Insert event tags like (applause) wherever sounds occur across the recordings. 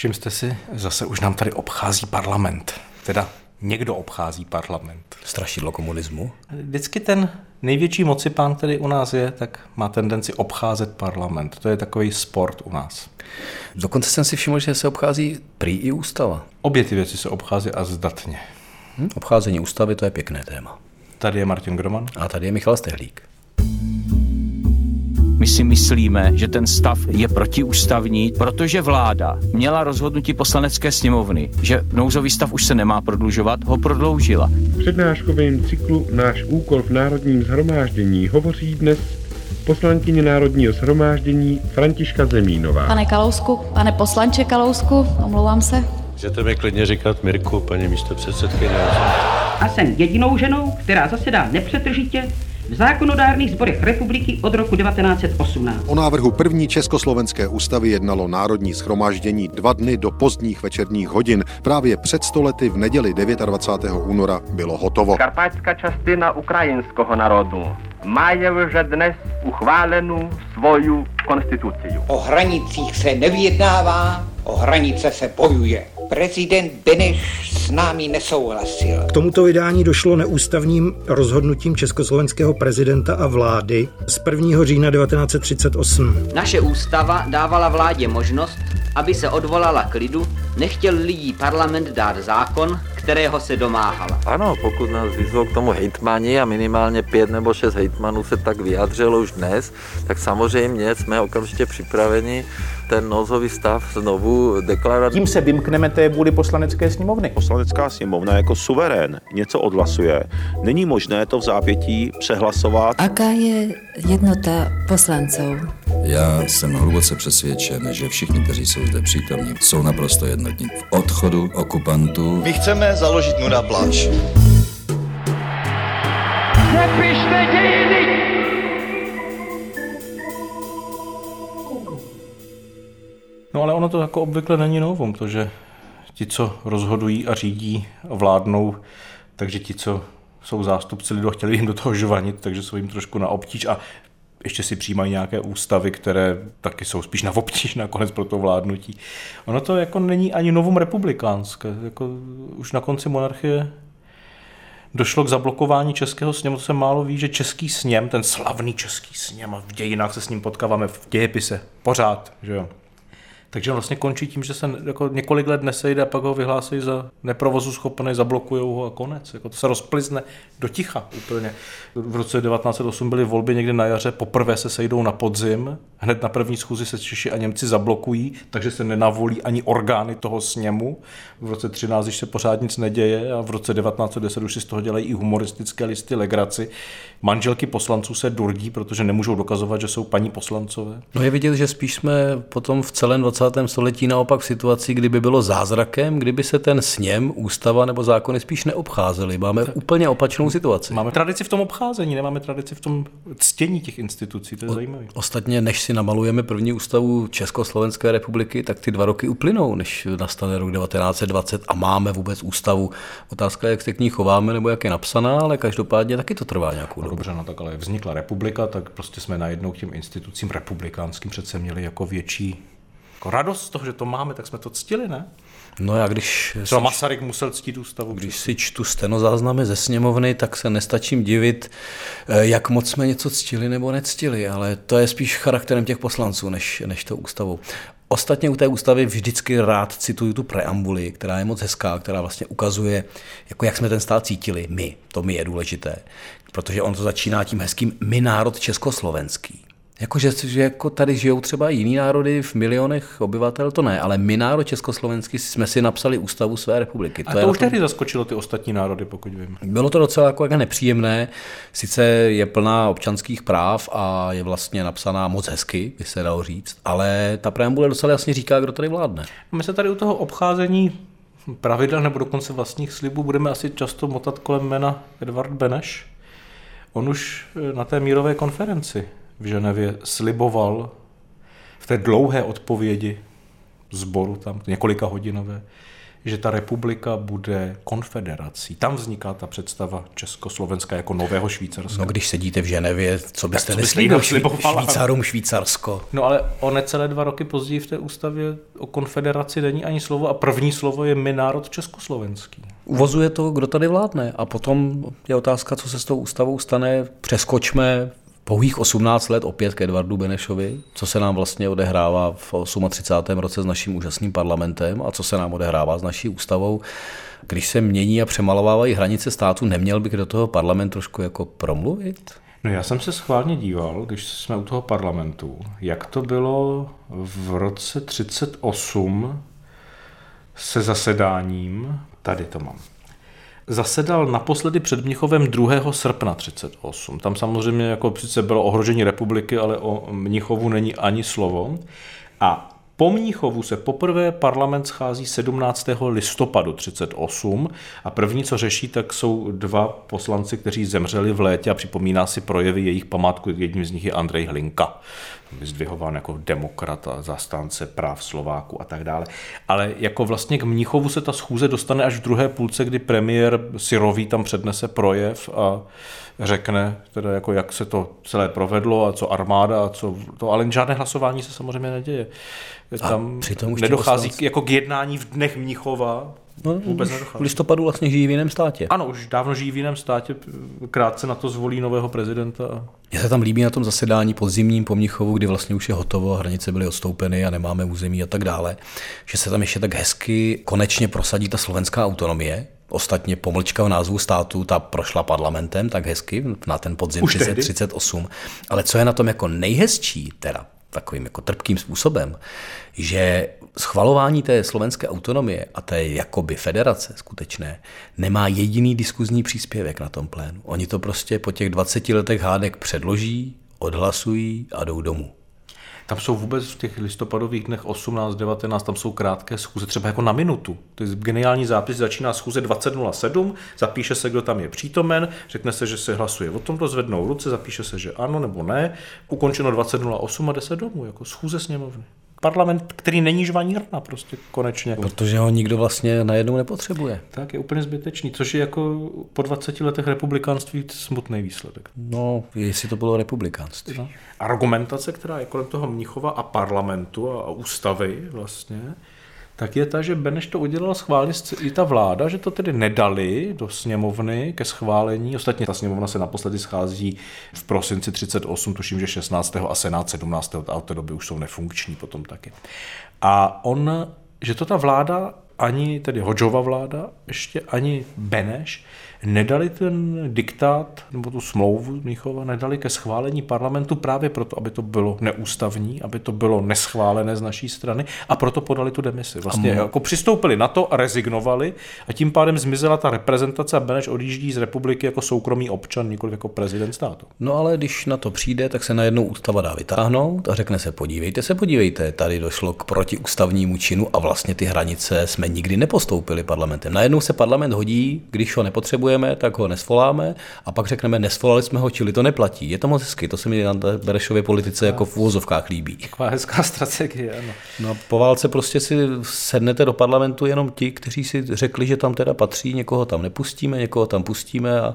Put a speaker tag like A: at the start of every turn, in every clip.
A: Všimste si, zase už nám tady obchází parlament. Teda někdo obchází parlament.
B: Strašidlo komunismu.
A: Vždycky ten největší mocipán, který u nás je, tak má tendenci obcházet parlament. To je takový sport u nás.
B: Dokonce jsem si všiml, že se obchází prý i ústava.
A: Obě ty věci se obchází a zdatně.
B: Hm? Obcházení ústavy to je pěkné téma.
A: Tady je Martin Groman.
B: A tady je Michal Stehlík.
C: My si myslíme, že ten stav je protiústavní, protože vláda měla rozhodnutí poslanecké sněmovny, že nouzový stav už se nemá prodlužovat, ho prodloužila.
D: V přednáškovém cyklu Náš úkol v Národním zhromáždění hovoří dnes poslankyně Národního shromáždění Františka Zemínová.
E: Pane Kalousku, pane poslanče Kalousku, omlouvám se.
F: Můžete mi klidně říkat Mirku, paní místo předsedkyně.
G: A jsem jedinou ženou, která zasedá nepřetržitě v zákonodárných sborech republiky od roku 1918.
H: O návrhu první československé ústavy jednalo Národní schromáždění dva dny do pozdních večerních hodin. Právě před stolety v neděli 29. února bylo hotovo.
I: Karpatská častina ukrajinského národu má už dnes uchválenou svoju konstituci.
J: O hranicích se nevyjednává, o hranice se bojuje. Prezident Beneš s námi nesouhlasil.
K: K tomuto vydání došlo neústavním rozhodnutím československého prezidenta a vlády z 1. října 1938.
L: Naše ústava dávala vládě možnost, aby se odvolala k lidu, nechtěl lidí parlament dát zákon, kterého se domáhala.
M: Ano, pokud nás vyzval k tomu hejtmani a minimálně pět nebo šest hejtmanů se tak vyjadřilo už dnes, tak samozřejmě jsme okamžitě připraveni ten nouzový stav znovu deklarovat.
N: Tím se vymkneme té vůli poslanecké sněmovny.
O: Poslanecká sněmovna jako suverén něco odhlasuje. Není možné to v zápětí přehlasovat.
P: Aká je jednota poslanců?
Q: Já jsem hluboce přesvědčen, že všichni, kteří jsou zde přítomní, jsou naprosto jednotní. V odchodu okupantů.
R: My chceme založit nuda plač.
S: Nepište dějiny!
A: No ale ono to jako obvykle není novum, to, že ti, co rozhodují a řídí a vládnou, takže ti, co jsou zástupci lidu, chtěli jim do toho žvanit, takže jsou jim trošku na obtíž a ještě si přijímají nějaké ústavy, které taky jsou spíš na obtíž nakonec pro to vládnutí. Ono to jako není ani novum republikánské. Jako už na konci monarchie došlo k zablokování českého sněmu, to se málo ví, že český sněm, ten slavný český sněm, a v dějinách se s ním potkáváme v dějepise pořád, že jo, takže vlastně končí tím, že se jako několik let nesejde a pak ho vyhlásí za neprovozu schopný, zablokují ho a konec. Jako to se rozplizne do ticha úplně. V roce 1908 byly volby někdy na jaře, poprvé se sejdou na podzim, hned na první schůzi se Češi a Němci zablokují, takže se nenavolí ani orgány toho sněmu. V roce 13, když se pořád nic neděje a v roce 1910 už si z toho dělají i humoristické listy legraci. Manželky poslanců se durdí, protože nemůžou dokazovat, že jsou paní poslancové.
B: No je vidět, že spíš jsme potom v celém 20. století naopak v situaci, kdyby bylo zázrakem, kdyby se ten sněm, ústava nebo zákony spíš neobcházely. Máme tak. úplně opačnou situaci.
A: Máme tradici v tom obcházení, nemáme tradici v tom ctění těch institucí, to je o, zajímavé.
B: Ostatně, než si namalujeme první ústavu Československé republiky, tak ty dva roky uplynou, než nastane rok 1920 a máme vůbec ústavu. Otázka je, jak se k ní chováme nebo jak je napsaná, ale každopádně taky to trvá nějakou dobu.
A: Dobře, no tak ale vznikla republika, tak prostě jsme najednou k těm institucím republikánským přece měli jako větší jako radost z toho, že to máme, tak jsme to ctili, ne?
B: No já když...
A: Třeba Masaryk musel ctít ústavu.
B: Když si čtu stenozáznamy ze sněmovny, tak se nestačím divit, eh, jak moc jsme něco ctili nebo nectili, ale to je spíš charakterem těch poslanců, než, než to ústavou. Ostatně u té ústavy vždycky rád cituju tu preambuli, která je moc hezká, která vlastně ukazuje, jako jak jsme ten stát cítili my. To mi je důležité, protože on to začíná tím hezkým my národ československý. Jakože že jako tady žijou třeba jiný národy v milionech obyvatel, to ne, ale my národ československý jsme si napsali ústavu své republiky.
A: To A to už tehdy zaskočilo ty ostatní národy, pokud vím.
B: Bylo to docela jako, jako nepříjemné. Sice je plná občanských práv a je vlastně napsaná moc hezky, by se dalo říct, ale ta preambule docela jasně říká, kdo tady vládne.
A: My se tady u toho obcházení pravidel nebo dokonce vlastních slibů budeme asi často motat kolem jména Edvard Beneš. On už na té mírové konferenci v Ženevě sliboval v té dlouhé odpovědi zboru tam, několika hodinové, že ta republika bude konfederací. Tam vzniká ta představa Československa jako nového Švýcarska.
B: No když sedíte v Ženevě, co byste neslíbil? Švýcarům Švýcarsko?
A: No ale o necelé dva roky později v té ústavě o konfederaci není ani slovo a první slovo je my národ československý.
B: Uvozuje to, kdo tady vládne a potom je otázka, co se s tou ústavou stane. Přeskočme pouhých 18 let opět k Edvardu Benešovi, co se nám vlastně odehrává v 38. roce s naším úžasným parlamentem a co se nám odehrává s naší ústavou. Když se mění a přemalovávají hranice státu, neměl bych do toho parlament trošku jako promluvit?
A: No já jsem se schválně díval, když jsme u toho parlamentu, jak to bylo v roce 38 se zasedáním, tady to mám, zasedal naposledy před Mnichovem 2. srpna 38. Tam samozřejmě jako sice bylo ohrožení republiky, ale o Mnichovu není ani slovo. A po Mnichovu se poprvé parlament schází 17. listopadu 38 a první, co řeší, tak jsou dva poslanci, kteří zemřeli v létě a připomíná si projevy jejich památku. Jedním z nich je Andrej Hlinka, vyzdvihován jako demokrat a zastánce práv Slováku a tak dále. Ale jako vlastně k Mnichovu se ta schůze dostane až v druhé půlce, kdy premiér Sirový tam přednese projev a řekne, teda jako jak se to celé provedlo a co armáda a co to, ale žádné hlasování se samozřejmě neděje. Tam
B: přitom už
A: nedochází k, jako k jednání v dnech Mnichova,
B: No,
A: vůbec
B: v listopadu vlastně žijí v jiném státě.
A: Ano, už dávno žijí v jiném státě, krátce na to zvolí nového prezidenta.
B: Mně se tam líbí na tom zasedání podzimním po Mnichovu, kdy vlastně už je hotovo, hranice byly odstoupeny a nemáme území a tak dále, že se tam ještě tak hezky konečně prosadí ta slovenská autonomie. Ostatně pomlčka v názvu státu, ta prošla parlamentem tak hezky na ten podzim
A: Už tehdy?
B: 1938. Ale co je na tom jako nejhezčí, teda takovým jako trpkým způsobem, že schvalování té slovenské autonomie a té jakoby federace skutečné nemá jediný diskuzní příspěvek na tom plénu. Oni to prostě po těch 20 letech hádek předloží, odhlasují a jdou domů.
A: Tam jsou vůbec v těch listopadových dnech 18, 19, tam jsou krátké schůze, třeba jako na minutu. To je geniální zápis, začíná schůze 20.07, zapíše se, kdo tam je přítomen, řekne se, že se hlasuje o tom, rozvednou ruce, zapíše se, že ano nebo ne, ukončeno 20.08 a 10 domů, jako schůze sněmovny. Parlament, který není žvanírna prostě konečně.
B: Protože ho nikdo vlastně najednou nepotřebuje.
A: Tak je úplně zbytečný, což je jako po 20 letech republikánství smutný výsledek.
B: No, jestli to bylo republikánství.
A: No. Argumentace, která je kolem toho Mnichova a parlamentu a, a ústavy vlastně, tak je ta, že Beneš to udělal schválně i ta vláda, že to tedy nedali do sněmovny ke schválení. Ostatně ta sněmovna se naposledy schází v prosinci 38, tuším, že 16. a senát 17. a od té doby už jsou nefunkční potom taky. A on, že to ta vláda ani tedy Hodžova vláda, ještě ani Beneš, nedali ten diktát nebo tu smlouvu Mnichova, nedali ke schválení parlamentu právě proto, aby to bylo neústavní, aby to bylo neschválené z naší strany a proto podali tu demisi. Vlastně jako přistoupili na to a rezignovali a tím pádem zmizela ta reprezentace a Beneš odjíždí z republiky jako soukromý občan, nikoli jako prezident státu.
B: No ale když na to přijde, tak se najednou ústava dá vytáhnout a řekne se, podívejte se, podívejte, tady došlo k protiústavnímu činu a vlastně ty hranice jsme nikdy nepostoupili parlamentem. Najednou se parlament hodí, když ho nepotřebujeme, tak ho nesvoláme a pak řekneme, nesvolali jsme ho, čili to neplatí. Je to moc hezky, to se mi na Berešově politice jako v úvozovkách líbí.
A: Taková hezká (laughs) strategie, ano.
B: No a po válce prostě si sednete do parlamentu jenom ti, kteří si řekli, že tam teda patří, někoho tam nepustíme, někoho tam pustíme a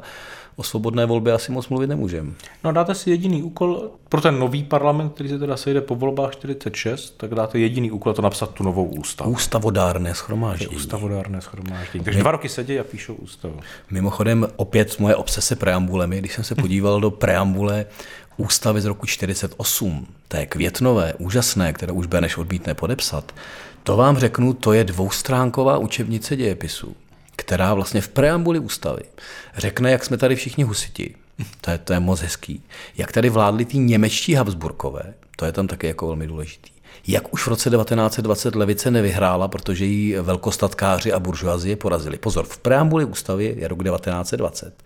B: o svobodné volbě asi moc mluvit nemůžeme.
A: No dáte si jediný úkol pro ten nový parlament, který se teda sejde po volbách 46, tak dáte jediný úkol to napsat tu novou ústavu.
B: Ústavodárné schromáždění.
A: Ústavodárné schromáždění. Takže dva roky sedějí a píšou ústavu.
B: Mimochodem, opět moje obsese preambulemi, když jsem se (laughs) podíval do preambule ústavy z roku 48, té květnové, úžasné, které už Beneš odmítne podepsat, to vám řeknu, to je dvoustránková učebnice dějepisu, která vlastně v preambuli ústavy řekne, jak jsme tady všichni husiti, to je, to je moc hezký, jak tady vládli ty němečtí Habsburkové, to je tam taky jako velmi důležitý. Jak už v roce 1920 levice nevyhrála, protože jí velkostatkáři a buržoazie porazili. Pozor, v preambuli ústavy je rok 1920.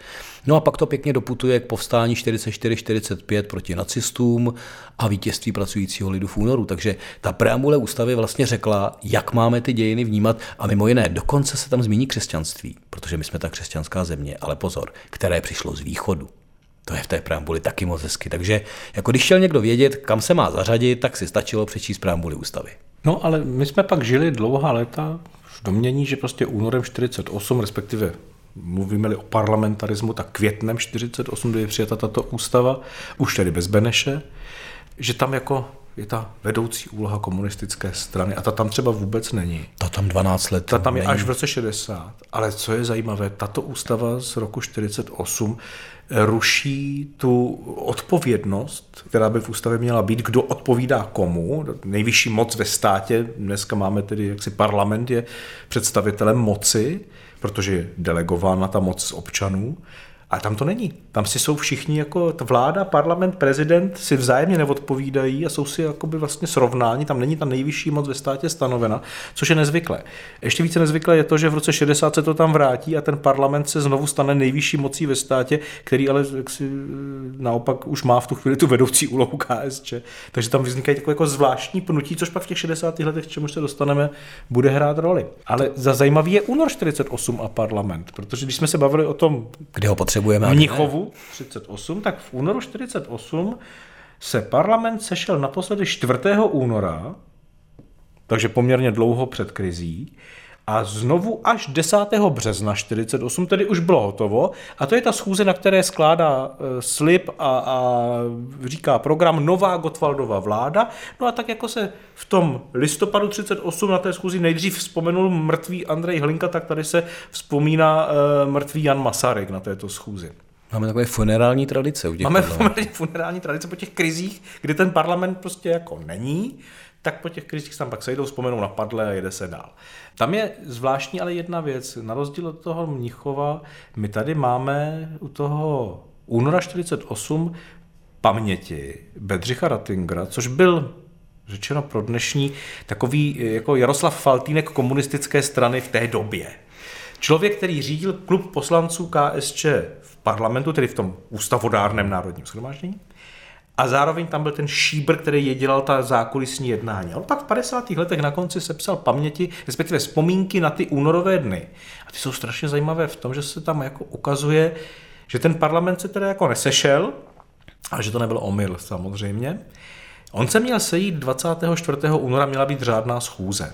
B: No a pak to pěkně doputuje k povstání 44-45 proti nacistům a vítězství pracujícího lidu v únoru. Takže ta preambule ústavy vlastně řekla, jak máme ty dějiny vnímat a mimo jiné dokonce se tam zmíní křesťanství, protože my jsme ta křesťanská země, ale pozor, které přišlo z východu. To je v té preambuli taky moc hezky. Takže jako když chtěl někdo vědět, kam se má zařadit, tak si stačilo přečíst preambuli ústavy.
A: No ale my jsme pak žili dlouhá léta v domění, že prostě únorem 48, respektive mluvíme-li o parlamentarismu, tak květnem 48, kdy je přijata tato ústava, už tedy bez Beneše, že tam jako je ta vedoucí úloha komunistické strany a ta tam třeba vůbec není.
B: Ta tam 12 let.
A: Ta tam je
B: není.
A: až v roce 60. Ale co je zajímavé, tato ústava z roku 48 ruší tu odpovědnost, která by v ústavě měla být, kdo odpovídá komu. Nejvyšší moc ve státě, dneska máme tedy jaksi parlament, je představitelem moci, protože je delegována ta moc občanů. Ale tam to není. Tam si jsou všichni jako vláda, parlament, prezident si vzájemně neodpovídají a jsou si jakoby vlastně srovnáni. Tam není ta nejvyšší moc ve státě stanovena, což je nezvyklé. Ještě více nezvyklé je to, že v roce 60 se to tam vrátí a ten parlament se znovu stane nejvyšší mocí ve státě, který ale jaksi, naopak už má v tu chvíli tu vedoucí úlohu KSČ. Takže tam vznikají takové jako zvláštní pnutí, což pak v těch 60. letech, k čemu se dostaneme, bude hrát roli. Ale za zajímavý je únor 48 a parlament, protože když jsme se bavili o tom,
B: kde ho potřebujeme. A
A: v. Mnichovu 38, tak v únoru 48 se parlament sešel naposledy 4. února, takže poměrně dlouho před krizí, a znovu až 10. března 48, tedy už bylo hotovo. A to je ta schůze, na které skládá e, slib a, a říká program Nová Gotwaldova vláda. No a tak jako se v tom listopadu 38 na té schůzi nejdřív vzpomenul mrtvý Andrej Hlinka, tak tady se vzpomíná e, mrtvý Jan Masaryk na této schůzi.
B: Máme takové funerální tradice u těch
A: Máme
B: parlamentů.
A: funerální tradice po těch krizích, kdy ten parlament prostě jako není, tak po těch krizích tam pak sejdou, vzpomenou na padle a jede se dál. Tam je zvláštní ale jedna věc. Na rozdíl od toho Mnichova, my tady máme u toho února 48 paměti Bedřicha Ratingera, což byl řečeno pro dnešní takový jako Jaroslav Faltýnek komunistické strany v té době. Člověk, který řídil klub poslanců KSČ v parlamentu, tedy v tom ústavodárném národním shromáždění, a zároveň tam byl ten šíbr, který je dělal ta zákulisní jednání. On pak v 50. letech na konci sepsal paměti, respektive vzpomínky na ty únorové dny. A ty jsou strašně zajímavé v tom, že se tam jako ukazuje, že ten parlament se teda jako nesešel, a že to nebyl omyl samozřejmě. On se měl sejít 24. února, měla být řádná schůze.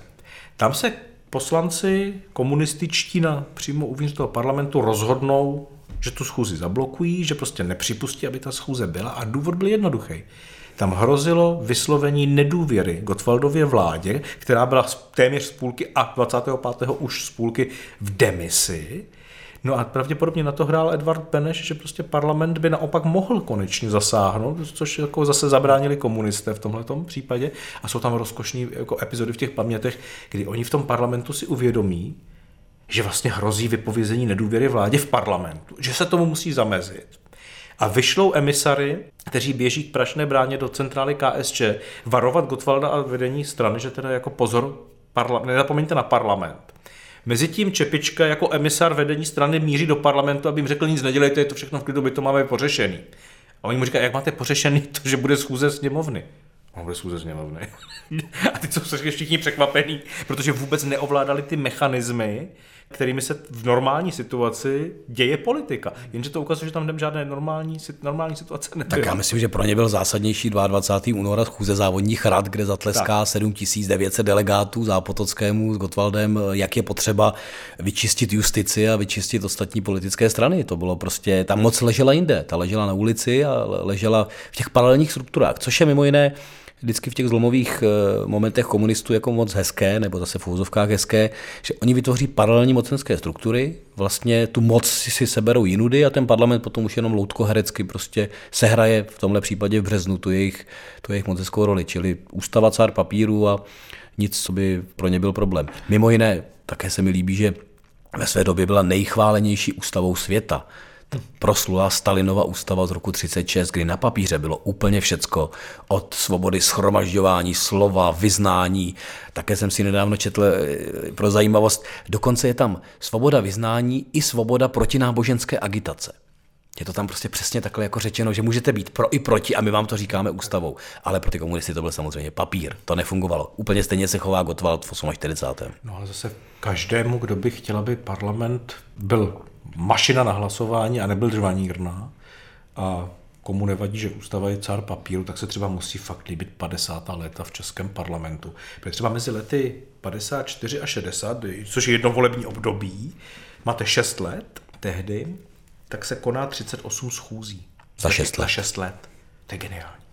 A: Tam se poslanci komunističtí na přímo uvnitř toho parlamentu rozhodnou, že tu schůzi zablokují, že prostě nepřipustí, aby ta schůze byla a důvod byl jednoduchý. Tam hrozilo vyslovení nedůvěry Gotwaldově vládě, která byla téměř z půlky a 25. už z půlky v demisi. No a pravděpodobně na to hrál Edvard Beneš, že prostě parlament by naopak mohl konečně zasáhnout, což jako zase zabránili komunisté v tomhle případě. A jsou tam rozkošní jako epizody v těch pamětech, kdy oni v tom parlamentu si uvědomí, že vlastně hrozí vypovězení nedůvěry vládě v parlamentu, že se tomu musí zamezit. A vyšlou emisary, kteří běží k Prašné bráně do centrály KSČ, varovat Gotwalda a vedení strany, že teda jako pozor, parla- nezapomeňte na parlament. Mezitím Čepička jako emisár vedení strany míří do parlamentu, aby jim řekl, nic nedělejte, je to všechno v klidu, my to máme pořešený. A oni mu říkají, jak máte pořešený to, že bude schůze sněmovny. On bude schůze sněmovny. (laughs) a ty jsou všichni překvapení, protože vůbec neovládali ty mechanismy, kterými se v normální situaci děje politika. Jenže to ukazuje, že tam žádné normální, normální situace nebyly.
B: Tak já myslím, že pro ně byl zásadnější 22. února schůze závodních rad, kde zatleská tak. 7900 delegátů Zápotockému s Gotwaldem, jak je potřeba vyčistit justici a vyčistit ostatní politické strany. To bylo prostě, ta moc ležela jinde, ta ležela na ulici a ležela v těch paralelních strukturách, což je mimo jiné vždycky v těch zlomových momentech komunistů jako moc hezké, nebo zase v úzovkách hezké, že oni vytvoří paralelní mocenské struktury, vlastně tu moc si seberou jinudy a ten parlament potom už jenom loutkoherecky prostě sehraje v tomhle případě v březnu tu jejich, tu jejich mocenskou roli, čili ústava cár papíru a nic, co by pro ně byl problém. Mimo jiné, také se mi líbí, že ve své době byla nejchválenější ústavou světa proslula Stalinova ústava z roku 36, kdy na papíře bylo úplně všecko od svobody schromažďování, slova, vyznání. Také jsem si nedávno četl pro zajímavost, dokonce je tam svoboda vyznání i svoboda protináboženské agitace. Je to tam prostě přesně takhle jako řečeno, že můžete být pro i proti a my vám to říkáme ústavou. Ale pro ty komunisty to byl samozřejmě papír. To nefungovalo. Úplně stejně se chová Gottwald v 48.
A: No ale zase každému, kdo by chtěl, aby parlament byl mašina na hlasování a nebyl žvanírna a komu nevadí, že ústava je cár papíru, tak se třeba musí fakt líbit 50. léta v českém parlamentu. Protože třeba mezi lety 54 a 60, což je jedno volební období, máte 6 let tehdy, tak se koná 38 schůzí.
B: Za 6 let.
A: Za 6 let. To je geniální.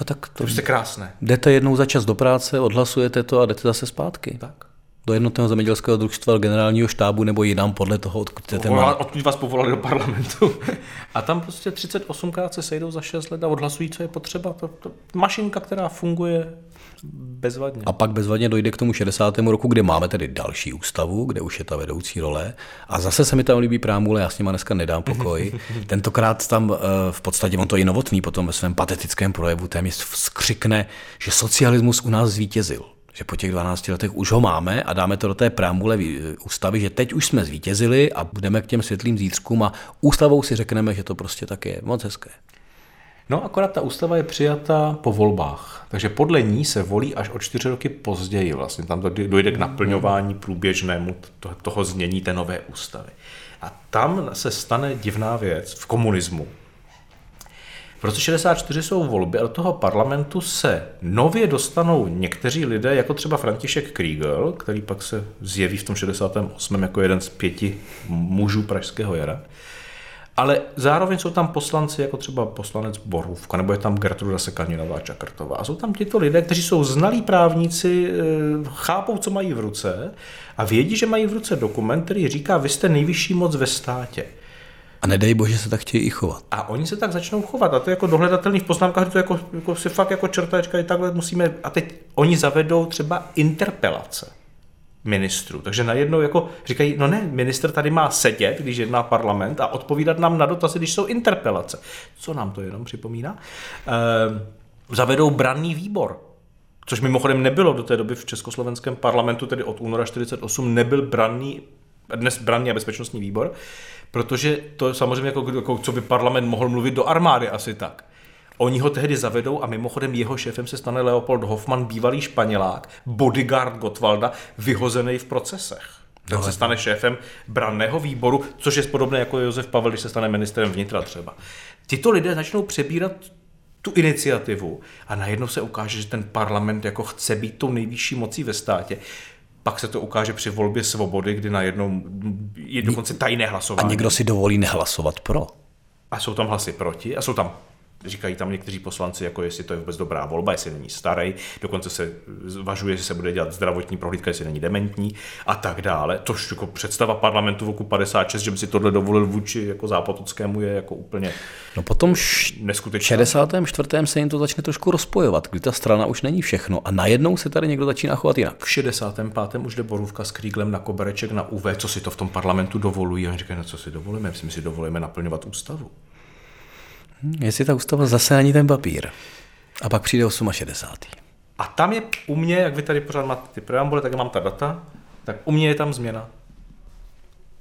B: No tak to,
A: To je prostě krásné.
B: Jdete jednou za čas do práce, odhlasujete to a jdete zase zpátky.
A: Tak.
B: Do jednotného zemědělského družstva, generálního štábu nebo jinam podle toho, odkud jdete.
A: Povolá, odkud vás povolali do parlamentu. (laughs) A tam prostě 38krát se sejdou za 6 let a odhlasují, co je potřeba. To, to, mašinka, která funguje bezvadně.
B: A pak bezvadně dojde k tomu 60. roku, kde máme tedy další ústavu, kde už je ta vedoucí role. A zase se mi tam líbí prámule, já s nima dneska nedám pokoj. (laughs) Tentokrát tam v podstatě, on to i novotný potom ve svém patetickém projevu téměř vzkřikne, že socialismus u nás zvítězil že po těch 12 letech už ho máme a dáme to do té preambule ústavy, že teď už jsme zvítězili a budeme k těm světlým zítřkům a ústavou si řekneme, že to prostě tak je. Moc hezké.
A: No akorát ta ústava je přijata po volbách, takže podle ní se volí až o čtyři roky později vlastně. Tam dojde k naplňování průběžnému toho znění té nové ústavy. A tam se stane divná věc v komunismu, v roce 64 jsou volby a do toho parlamentu se nově dostanou někteří lidé, jako třeba František Kriegel, který pak se zjeví v tom 68. jako jeden z pěti mužů Pražského jara. Ale zároveň jsou tam poslanci, jako třeba poslanec Borůvka, nebo je tam Gertruda Sekaninová Čakrtová. A jsou tam tyto lidé, kteří jsou znalí právníci, chápou, co mají v ruce a vědí, že mají v ruce dokument, který říká, vy jste nejvyšší moc ve státě.
B: A nedej bože se tak chtějí i chovat.
A: A oni se tak začnou chovat. A to je jako dohledatelný v poznámkách, to jako, jako si fakt jako čertačka i takhle musíme. A teď oni zavedou třeba interpelace ministrů. Takže najednou jako říkají, no ne, minister tady má sedět, když jedná parlament a odpovídat nám na dotazy, když jsou interpelace. Co nám to jenom připomíná? Ehm, zavedou branný výbor, což mimochodem nebylo do té doby v československém parlamentu, tedy od února 48, nebyl branný, dnes branný a bezpečnostní výbor, protože to samozřejmě jako, jako co by parlament mohl mluvit do armády asi tak. Oni ho tehdy zavedou a mimochodem jeho šéfem se stane Leopold Hoffman, bývalý španělák, bodyguard Gottwalda, vyhozený v procesech. Ten no, se stane šéfem branného výboru, což je podobné jako Josef Pavel, když se stane ministrem vnitra třeba. Tito lidé začnou přebírat tu iniciativu a najednou se ukáže, že ten parlament jako chce být tou nejvyšší mocí ve státě pak se to ukáže při volbě svobody, kdy najednou je dokonce tajné hlasování.
B: A někdo si dovolí nehlasovat pro.
A: A jsou tam hlasy proti a jsou tam Říkají tam někteří poslanci, jako jestli to je vůbec dobrá volba, jestli není starý, dokonce se zvažuje, že se bude dělat zdravotní prohlídka, jestli není dementní a tak dále. To jako představa parlamentu v roku 56, že by si tohle dovolil vůči jako zápotockému je jako úplně
B: No potom v
A: neskutečné.
B: 64. se jim to začne trošku rozpojovat, kdy ta strana už není všechno a najednou se tady někdo začíná chovat jinak.
A: V 65. už jde Borůvka s Kríglem na kobereček na UV, co si to v tom parlamentu dovolují. A oni říkají, no co si dovolíme, my si dovolíme naplňovat ústavu.
B: Hmm, jestli ta ústava zase ani ten papír. A pak přijde 68.
A: A tam je u mě, jak vy tady pořád máte ty preambule, tak mám ta data, tak u mě je tam změna.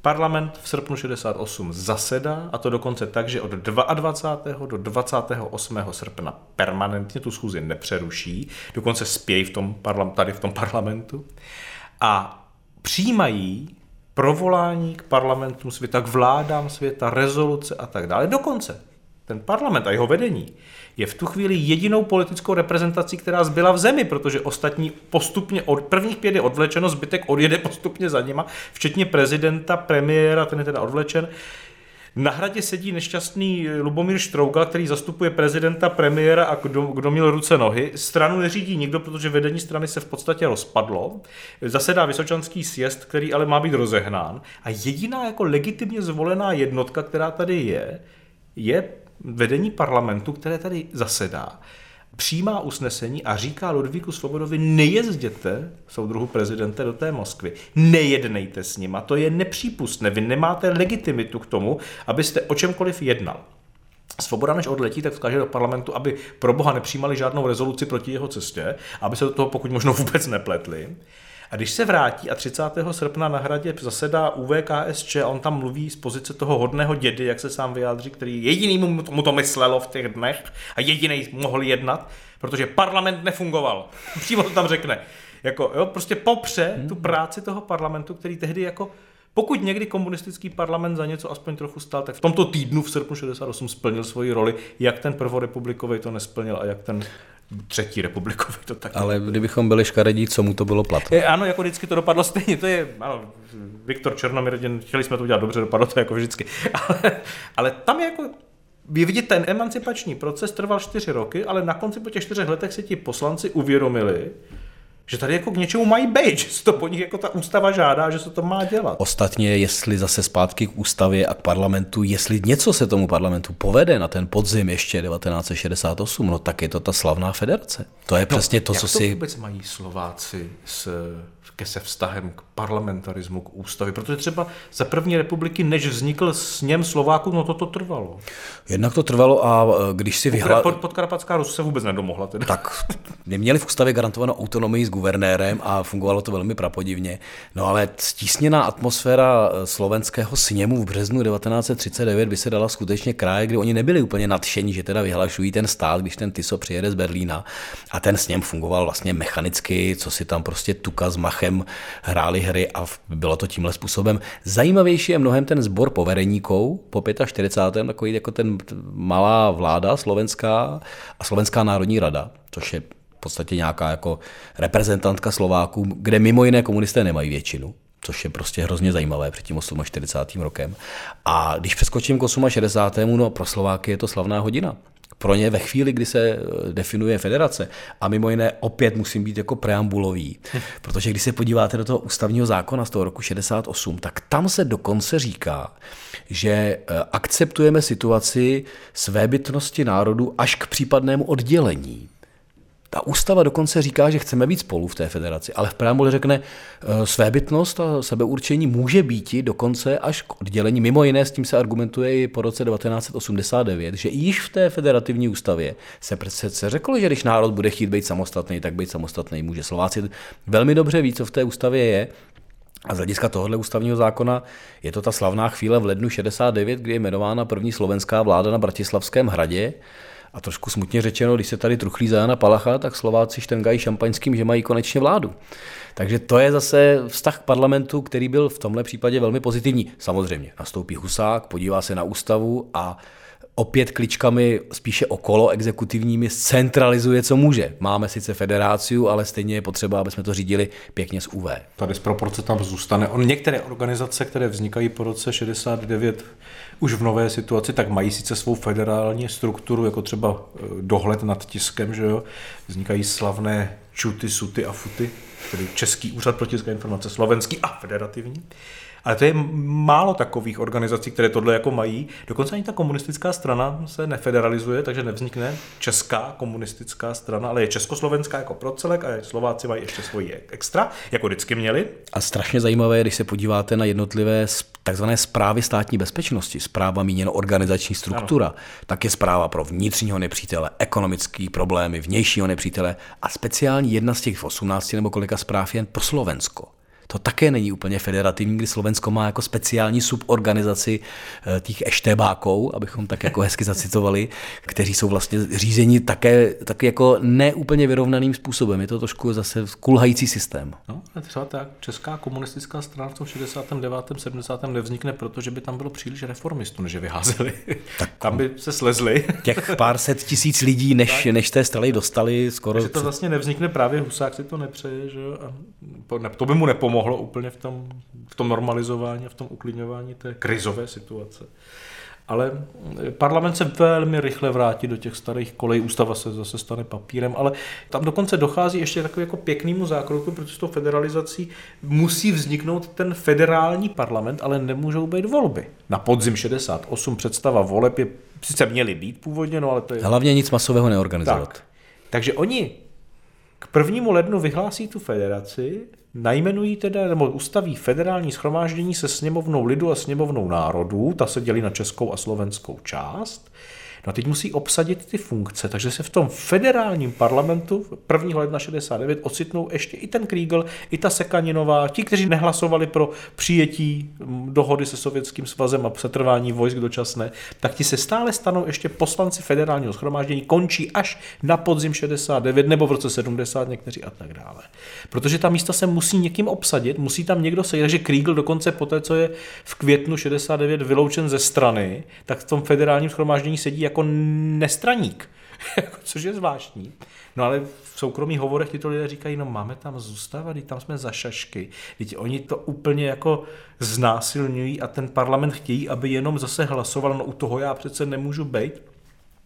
A: Parlament v srpnu 68 zasedá, a to dokonce tak, že od 22. do 28. srpna permanentně tu schůzi nepřeruší, dokonce spějí v tom tady v tom parlamentu a přijímají provolání k parlamentům světa, k vládám světa, rezoluce a tak dále. Dokonce ten parlament a jeho vedení je v tu chvíli jedinou politickou reprezentací, která zbyla v zemi, protože ostatní postupně od prvních pět je odvlečeno, zbytek odjede postupně za nima, včetně prezidenta, premiéra, ten je teda odvlečen. Na hradě sedí nešťastný Lubomír Štrougal, který zastupuje prezidenta, premiéra a kdo, kdo měl ruce nohy. Stranu neřídí nikdo, protože vedení strany se v podstatě rozpadlo. Zasedá Vysočanský sjezd, který ale má být rozehnán. A jediná jako legitimně zvolená jednotka, která tady je, je vedení parlamentu, které tady zasedá, přijímá usnesení a říká Ludvíku Svobodovi, nejezděte, soudruhu prezidente, do té Moskvy. Nejednejte s ním a to je nepřípustné. Vy nemáte legitimitu k tomu, abyste o čemkoliv jednal. Svoboda, než odletí, tak vzkáže do parlamentu, aby pro boha nepřijímali žádnou rezoluci proti jeho cestě, aby se do toho pokud možno vůbec nepletli. A když se vrátí a 30. srpna na hradě zasedá UVKSČ a on tam mluví z pozice toho hodného dědy, jak se sám vyjádří, který jediný mu to myslelo v těch dnech a jediný mohl jednat, protože parlament nefungoval. (laughs) Přímo to tam řekne. Jako, jo, prostě popře tu práci toho parlamentu, který tehdy jako Pokud někdy komunistický parlament za něco aspoň trochu stál, tak v tomto týdnu v srpnu 68 splnil svoji roli, jak ten prvorepublikový to nesplnil a jak ten třetí republikový to tak.
B: Ale kdybychom byli škaredí, co mu to bylo platné?
A: Je, ano, jako vždycky to dopadlo stejně. To je, ano, Viktor Černomír, chtěli jsme to udělat dobře, dopadlo to jako vždycky. (laughs) Ale, ale tam je jako je vidět, ten emancipační proces trval čtyři roky, ale na konci po těch čtyřech letech si ti poslanci uvědomili, že tady jako k něčemu mají být, (laughs) že se to po nich jako ta ústava žádá, že se to má dělat.
B: Ostatně, jestli zase zpátky k ústavě a k parlamentu, jestli něco se tomu parlamentu povede na ten podzim ještě 1968, no tak je to ta slavná federace. To je no, přesně to,
A: jak
B: co
A: to
B: si...
A: vůbec mají Slováci s, ke se vztahem k parlamentarismu, k ústavě? Protože třeba za první republiky, než vznikl sněm Slováků, no to to trvalo.
B: Jednak to trvalo a e, když si vyhla...
A: Pod, podkarpatská Rus se vůbec nedomohla. Teda.
B: Tak, neměli v ústavě garantovanou autonomii s guvernérem a fungovalo to velmi prapodivně. No ale stísněná atmosféra e, slovenského sněmu v březnu 1939 by se dala skutečně kraje, kdy oni nebyli úplně nadšení, že teda vyhlašují ten stát, když ten Tiso přijede z Berlína a ten sněm fungoval vlastně mechanicky, co si tam prostě tuka s machem hráli hry a bylo to tímhle způsobem. Zajímavější je mnohem ten sbor povereníků po 45. takový jako ten malá vláda slovenská a Slovenská národní rada, což je v podstatě nějaká jako reprezentantka Slováků, kde mimo jiné komunisté nemají většinu což je prostě hrozně zajímavé před tím 48. rokem. A když přeskočím k 68. no pro Slováky je to slavná hodina pro ně ve chvíli, kdy se eh, definuje federace, a mimo jiné opět musím být jako preambulový, (laughs) protože když se podíváte do toho ústavního zákona z toho roku 68, tak tam se dokonce říká, že eh, akceptujeme situaci svébytnosti národu až k případnému oddělení. Ta ústava dokonce říká, že chceme být spolu v té federaci, ale v preambuli řekne, e, svébytnost a sebeurčení může být dokonce až k oddělení. Mimo jiné s tím se argumentuje i po roce 1989, že již v té federativní ústavě se přece řeklo, že když národ bude chtít být samostatný, tak být samostatný může. Slováci velmi dobře ví, co v té ústavě je, a z hlediska tohohle ústavního zákona je to ta slavná chvíle v lednu 69, kdy je jmenována první slovenská vláda na Bratislavském hradě. A trošku smutně řečeno, když se tady truchlí za Jana Palacha, tak Slováci štengají šampaňským, že mají konečně vládu. Takže to je zase vztah k parlamentu, který byl v tomhle případě velmi pozitivní. Samozřejmě nastoupí Husák, podívá se na ústavu a opět kličkami spíše okolo exekutivními centralizuje, co může. Máme sice federáciu, ale stejně je potřeba, aby jsme to řídili pěkně z UV.
A: Ta disproporce tam zůstane. On některé organizace, které vznikají po roce 69 už v nové situaci, tak mají sice svou federální strukturu, jako třeba eh, dohled nad tiskem, že jo. Vznikají slavné čuty, suty a futy, tedy Český úřad pro tiské informace, slovenský a federativní. Ale to je málo takových organizací, které tohle jako mají. Dokonce ani ta komunistická strana se nefederalizuje, takže nevznikne česká komunistická strana, ale je československá jako procelek a Slováci mají ještě svoji extra, jako vždycky měli.
B: A strašně zajímavé, když se podíváte na jednotlivé takzvané zprávy státní bezpečnosti, zpráva míněno organizační struktura, ano. tak je zpráva pro vnitřního nepřítele, ekonomické problémy, vnějšího nepřítele a speciální jedna z těch 18 nebo kolika zpráv jen pro Slovensko to také není úplně federativní, kdy Slovensko má jako speciální suborganizaci eh, těch eštebáků, abychom tak jako hezky zacitovali, kteří jsou vlastně řízeni také, taky jako neúplně vyrovnaným způsobem. Je to trošku zase kulhající systém.
A: No, ale třeba ta česká komunistická strana v tom 69. 70. nevznikne, protože by tam bylo příliš reformistů, než je vyházeli. Tak, (laughs) tam by se slezli.
B: Těch pár set tisíc lidí, než, než té strany dostali skoro...
A: Takže to vlastně nevznikne, právě Husák si to nepřeje, že jo? A to by mu nepomohlo pomohlo úplně v tom, v tom normalizování, v tom uklidňování té krizové situace. Ale parlament se velmi rychle vrátí do těch starých kolejí, ústava se zase stane papírem, ale tam dokonce dochází ještě takový jako pěknému zákroku, protože s tou federalizací musí vzniknout ten federální parlament, ale nemůžou být volby. Na podzim 68 představa voleb je, sice měly být původně, no ale to je...
B: Hlavně nic masového neorganizovat.
A: Tak. Takže oni k prvnímu lednu vyhlásí tu federaci, najmenují teda, nebo ustaví federální schromáždění se sněmovnou lidu a sněmovnou národů, ta se dělí na českou a slovenskou část, No a teď musí obsadit ty funkce, takže se v tom federálním parlamentu 1. ledna 69 ocitnou ještě i ten Kriegel, i ta Sekaninová, ti, kteří nehlasovali pro přijetí mm, dohody se Sovětským svazem a přetrvání vojsk dočasné, tak ti se stále stanou ještě poslanci federálního schromáždění, končí až na podzim 69 nebo v roce 70 někteří a tak dále. Protože ta místa se musí někým obsadit, musí tam někdo sedět, že Kriegel dokonce po té, co je v květnu 69 vyloučen ze strany, tak v tom federálním schromáždění sedí jako nestraník, (laughs) jako, což je zvláštní. No ale v soukromých hovorech tyto lidé říkají, no máme tam zůstávat, tam jsme za šašky. Teď oni to úplně jako znásilňují a ten parlament chtějí, aby jenom zase hlasoval, no u toho já přece nemůžu být.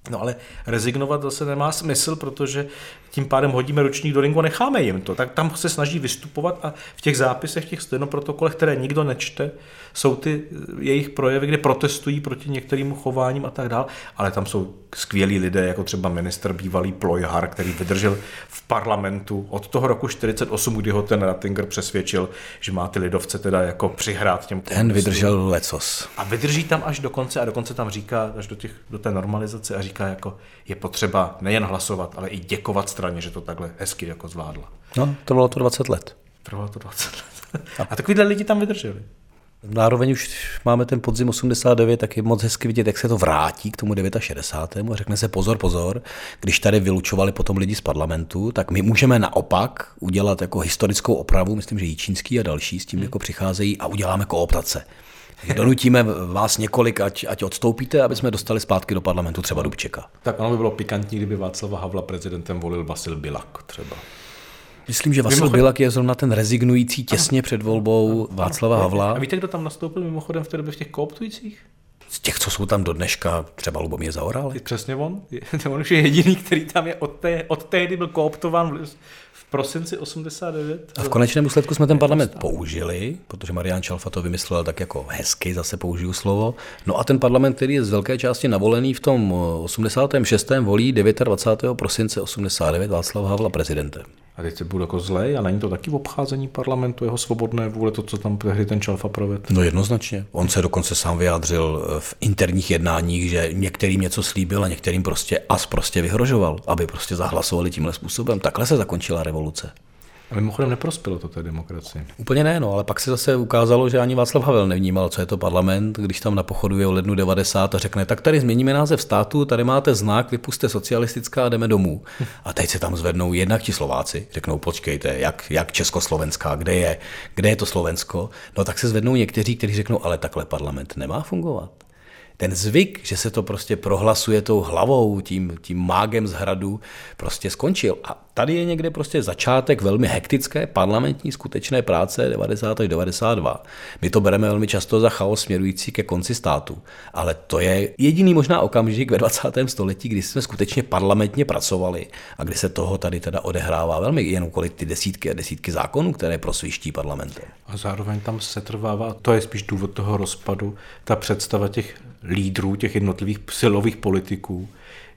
A: No ale rezignovat zase nemá smysl, protože tím pádem hodíme ročník do ringu a necháme jim to. Tak tam se snaží vystupovat a v těch zápisech, těch stenoprotokolech, které nikdo nečte, jsou ty jejich projevy, kde protestují proti některým chováním a tak dál, ale tam jsou skvělí lidé, jako třeba minister bývalý Plojhar, který vydržel v parlamentu od toho roku 48, kdy ho ten Rattinger přesvědčil, že má ty lidovce teda jako přihrát těm
B: Ten vydržel lecos.
A: A vydrží tam až do konce a dokonce tam říká, až do, těch, do té normalizace a říká jako, je potřeba nejen hlasovat, ale i děkovat straně, že to takhle hezky jako zvládla.
B: No, trvalo to 20 let.
A: Trvalo to 20 let. A takovýhle lidi tam vydrželi.
B: Zároveň už máme ten podzim 89, tak je moc hezky vidět, jak se to vrátí k tomu 69. a řekne se pozor, pozor, když tady vylučovali potom lidi z parlamentu, tak my můžeme naopak udělat jako historickou opravu, myslím, že Jíčínský a další s tím jako přicházejí a uděláme kooptace. Donutíme vás několik, ať, ať odstoupíte, aby jsme dostali zpátky do parlamentu třeba Dubčeka.
A: Tak ono by bylo pikantní, kdyby Václava Havla prezidentem volil Vasil Bilak třeba.
B: Myslím, že Vasil mimochodem... Bilak je zrovna ten rezignující těsně před volbou Václava Havla.
A: A víte, kdo tam nastoupil mimochodem v té době v těch kooptujících?
B: Z těch, co jsou tam do dneška, třeba Lubomír Zaoral?
A: Přesně on. (laughs) on už je jediný, který tam je od té, od té kdy byl kooptován v prosinci 89.
B: A v konečném důsledku jsme ten parlament použili, protože Marian Čalfa to vymyslel tak jako hezky, zase použiju slovo. No a ten parlament, který je z velké části navolený v tom 86. volí 29. prosince 89 Václav Havla prezidentem.
A: A teď se budu jako zlej a není to taky v obcházení parlamentu, jeho svobodné vůle, to, co tam tehdy ten Čalfa provedl?
B: No jednoznačně. On se dokonce sám vyjádřil v interních jednáních, že některým něco slíbil a některým prostě as prostě vyhrožoval, aby prostě zahlasovali tímhle způsobem. Takhle se zakončila revoluce.
A: A mimochodem neprospělo to té demokracii.
B: Úplně ne, no, ale pak se zase ukázalo, že ani Václav Havel nevnímal, co je to parlament, když tam napochoduje o lednu 90 a řekne, tak tady změníme název státu, tady máte znak, vypuste socialistická a jdeme domů. A teď se tam zvednou jednak ti Slováci, řeknou, počkejte, jak, jak Československá, kde je, kde je to Slovensko? No tak se zvednou někteří, kteří řeknou, ale takhle parlament nemá fungovat ten zvyk, že se to prostě prohlasuje tou hlavou, tím, tím mágem z hradu, prostě skončil. A tady je někde prostě začátek velmi hektické parlamentní skutečné práce 90 až 92. My to bereme velmi často za chaos směrující ke konci státu. Ale to je jediný možná okamžik ve 20. století, kdy jsme skutečně parlamentně pracovali a kdy se toho tady teda odehrává velmi jenom kolik ty desítky a desítky zákonů, které prosviští parlamentem.
A: A zároveň tam se trvává, to je spíš důvod toho rozpadu, ta představa těch lídrů, těch jednotlivých silových politiků,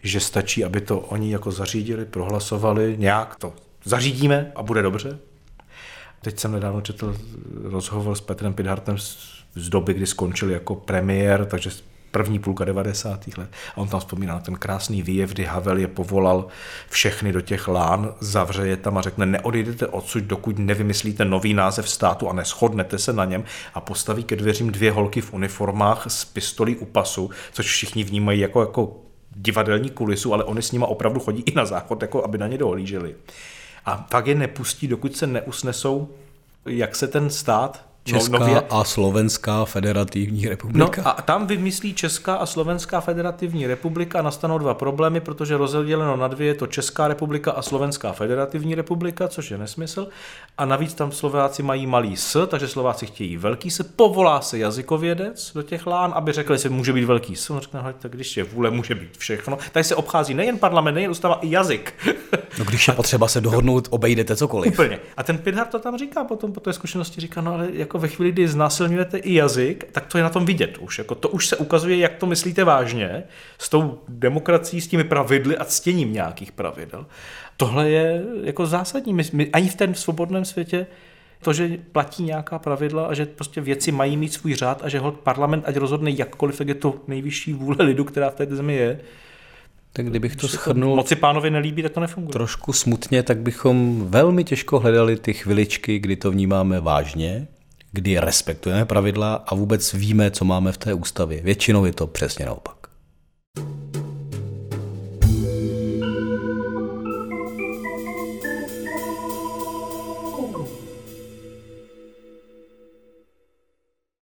A: že stačí, aby to oni jako zařídili, prohlasovali, nějak to zařídíme a bude dobře. Teď jsem nedávno četl rozhovor s Petrem Pidhartem z doby, kdy skončil jako premiér, takže první půlka 90. let. A on tam vzpomíná na ten krásný výjev, kdy Havel je povolal všechny do těch lán, zavře je tam a řekne, neodejdete odsud, dokud nevymyslíte nový název státu a neschodnete se na něm a postaví ke dveřím dvě holky v uniformách s pistolí u pasu, což všichni vnímají jako, jako divadelní kulisu, ale oni s nima opravdu chodí i na záchod, jako aby na ně dohlíželi. A pak je nepustí, dokud se neusnesou, jak se ten stát
B: Česká no, nově... a Slovenská federativní republika.
A: No a tam vymyslí Česká a Slovenská federativní republika a nastanou dva problémy, protože rozděleno na dvě je to Česká republika a Slovenská federativní republika, což je nesmysl. A navíc tam Slováci mají malý s, takže Slováci chtějí velký s. Povolá se jazykovědec do těch lán, aby řekl, že může být velký s. On řekne, tak když je vůle, může být všechno. Tady se obchází nejen parlament, nejen ústava, i jazyk.
B: No když je potřeba se dohodnout, obejdete cokoliv.
A: Úplně. A ten Pidhart to tam říká potom po té zkušenosti, říká, no ale jako ve chvíli, kdy znásilňujete i jazyk, tak to je na tom vidět už. Jako to už se ukazuje, jak to myslíte vážně s tou demokracií, s těmi pravidly a ctěním nějakých pravidel. Tohle je jako zásadní. My, my ani v tom svobodném světě To, že platí nějaká pravidla a že prostě věci mají mít svůj řád a že hod parlament ať rozhodne jakkoliv, tak je to nejvyšší vůle lidu, která v té zemi je.
B: Tak kdybych to schrnul...
A: Moci pánovi nelíbí, tak to nefunguje.
B: Trošku smutně, tak bychom velmi těžko hledali ty chviličky, kdy to vnímáme vážně, kdy respektujeme pravidla a vůbec víme, co máme v té ústavě. Většinou je to přesně naopak.